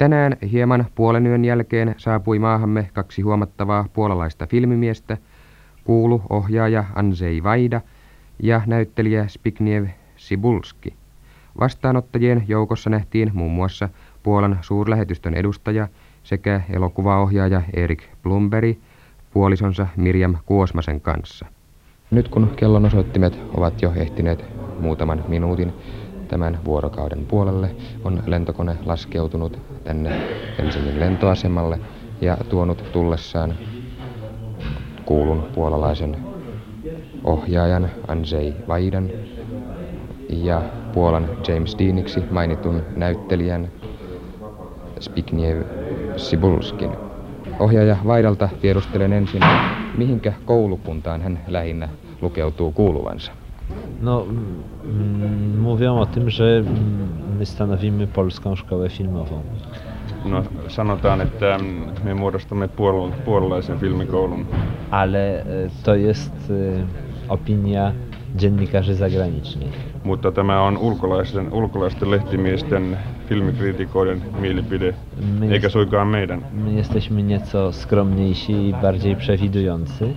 Tänään hieman puolen yön jälkeen saapui maahamme kaksi huomattavaa puolalaista filmimiestä, kuulu ohjaaja Anzei Vaida ja näyttelijä Spigniew Sibulski. Vastaanottajien joukossa nähtiin muun muassa Puolan suurlähetystön edustaja sekä elokuvaohjaaja Erik Blumberg puolisonsa Mirjam Kuosmasen kanssa. Nyt kun kellon osoittimet ovat jo ehtineet muutaman minuutin tämän vuorokauden puolelle, on lentokone laskeutunut tänne Helsingin lentoasemalle ja tuonut tullessaan kuulun puolalaisen ohjaajan Andrzej Vaidan ja Puolan James Deaniksi mainitun näyttelijän Spigniew Sibulskin. Ohjaaja Vaidalta tiedustelen ensin, mihinkä koulukuntaan hän lähinnä lukeutuu kuuluvansa. No, mm, mówią o tym, że mm, my stanowimy polską szkołę filmową. No, sanotaan, että me muodostamme puol- puolalaisen filmikoulun. Ale e, to jest e, opinia dziennikarzy zagranicznych. Mutta tämä on ulkolaisten, ulkolaisten lehtimiesten filmikriitikoiden mielipide, My eikä suinkaan meidän. My jesteśmy nieco skromniejsi i bardziej przewidujący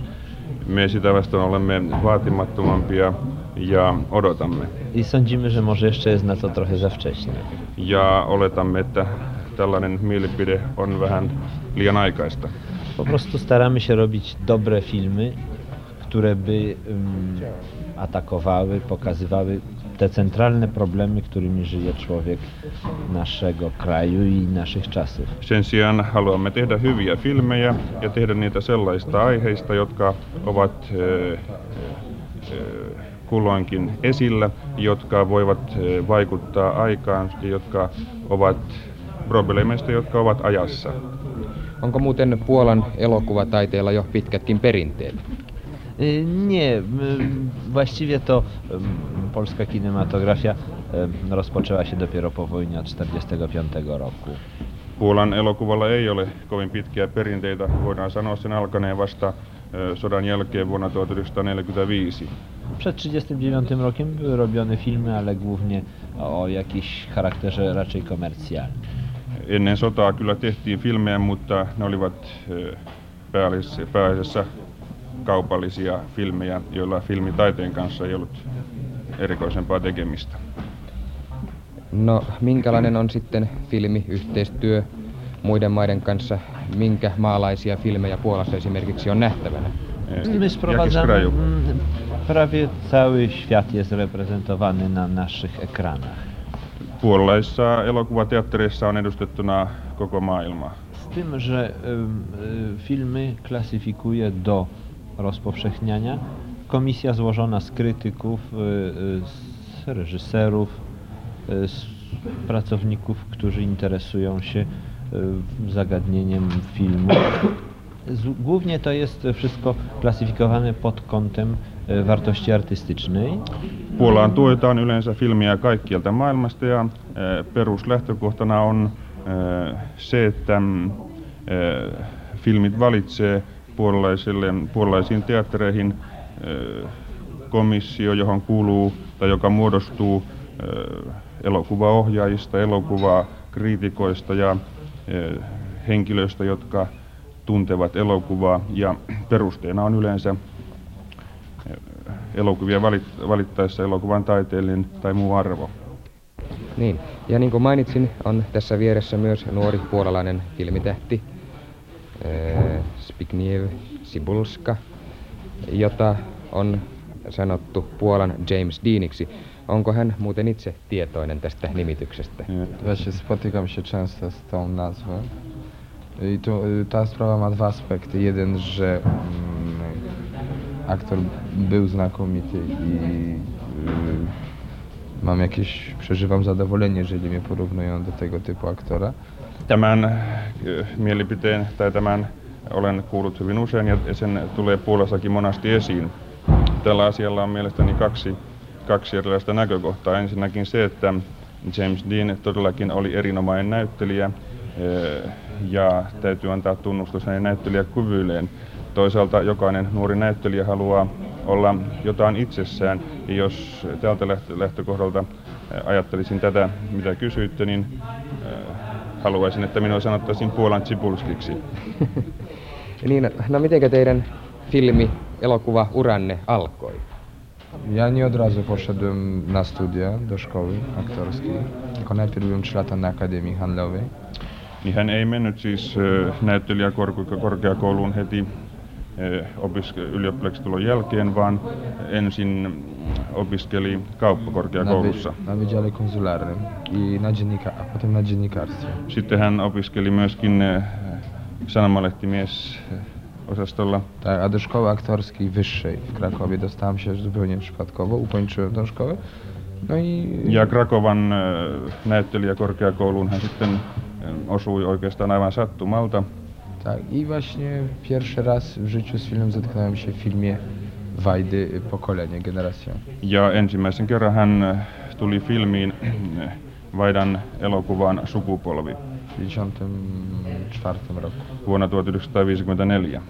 Me sitä vastaan olemme vaatimattomampia ja odotamme. i sądzimy, że może jeszcze jest na to trochę za wcześnie. Ja oletamme, että tällainen mielipide on vähän liian aikaista. Po prostu staramy się robić dobre filmy, które by ym, atakowały, pokazywały te centralne problemy, którymi żyje człowiek naszego kraju i naszych czasów. Sen sijaan haluamme tehdä hyviä filmejä ja tehdä niitä sellaista aiheista, jotka ovat ö, ö, kulloinkin esillä, jotka voivat ö, vaikuttaa aikaan ja jotka ovat probleemeista, jotka ovat ajassa. Onko muuten Puolan elokuvataiteella jo pitkätkin perinteet? Y, Nie, m, właściwie to polska kinematografia ym, rozpoczęła się dopiero po wojnie od 1945 roku. Puolan elokuvalla ei ole kovin pitkiä perinteitä, voidaan sanoa sen alkaneen vasta sodan jälkeen vuonna 1945. Przed 1939 rokiem były robione filmy, ale głównie o jakimś charakterze raczej komercjalnym. Ennen sotaa kyllä tehtiin filmejä, mutta ne olivat pääasiassa kaupallisia filmejä, joilla filmitaiteen kanssa ei ollut erikoisempaa tekemistä. No, minkälainen on sitten filmiyhteistyö muiden maiden kanssa? Minkä maalaisia filmejä Puolassa esimerkiksi on nähtävänä? E, My sprowadzamy, mm, prawie cały świat jest reprezentowany na naszych ekranach. Puolalaisissa elokuvateattereissa on edustettuna koko maailma. Z tym, że ym, y, filmy klasyfikuje do rozpowszechniania komisja złożona z krytyków, y, y, z reżyserów, y, z pracowników, którzy interesują się zagadnieniem filmu. Głównie to jest wszystko klasyfikowane pod kątem wartości artystycznej. Puolaan tuetaan yleensä filmiä kaikkialta maailmasta ja eh, peruslähtökohtana on eh, se, että eh, filmit valitsee puolalaisille, puolalaisiin teattereihin komissio, johon kuuluu tai joka muodostuu elokuvaohjaajista, elokuvakriitikoista ja eh, henkilöistä, jotka tuntevat elokuvaa. Ja perusteena on yleensä elokuvia valit- valittaessa elokuvan taiteellinen tai muu arvo. Niin, ja niin kuin mainitsin, on tässä vieressä myös nuori puolalainen filmitähti. äh, Spigniew Sibulska, jota on sanottu Puolan James Deaniksi. Onko hän muuten itse tietoinen tästä nimityksestä? Właśnie spotykam się często z tą nazwą. I tu, ta sprawa ma dwa aspekty. Jeden, że mm, aktor był znakomity i y, mam jakieś, przeżywam zadowolenie, jeżeli mnie porównują do tego typu aktora. Tämän ö, mielipiteen tai tämän olen kuullut hyvin usein ja sen tulee Puolassakin monasti esiin. Tällä asialla on mielestäni kaksi, kaksi erilaista näkökohtaa. Ensinnäkin se, että James Dean todellakin oli erinomainen näyttelijä ö, ja täytyy antaa tunnustus hänen näyttelijäkyvyilleen. Toisaalta jokainen nuori näyttelijä haluaa olla jotain itsessään ja jos tältä lähtö- lähtökohdalta ö, ajattelisin tätä, mitä kysyitte, niin haluaisin, että minua sanottaisiin Puolan Tsipulskiksi. niin, no mitenkä teidän filmi, elokuva uranne alkoi? Ja nie od razu poszedłem na studia do szkoły aktorskiej, tylko najpierw byłem 3 lata na Akademii Handlowej. Niin hän ei mennyt siis äh, näyttelijäkorkeakouluun heti opiske- ylioppilastulon jälkeen, vaan ensin opiskeli Na, kauppakorkeakoulussa. wy, na Wydziale Konsularnym i na dziennika, a potem na dziennikarstwie. Sitten hän opiskeli myöskin äh, sanomalehtimies äh, osastolla. Tak, a do szkoły aktorskiej wyższej w Krakowie dostałem się zupełnie przypadkowo, ukończyłem tę szkołę. No i Ja Krakovan äh, näyttelijäkorkeakouluun hän sitten osui oikeastaan aivan sattumalta. Tak, i właśnie pierwszy raz w życiu z filmem zetknąłem się w filmie Wajdy Pokolenie, Generacja. Ja ensimmäisen kerran hän äh, tuli filmiin Vaidan elokuvaan Sukupolvi W 1954 roku. vuonna 1954.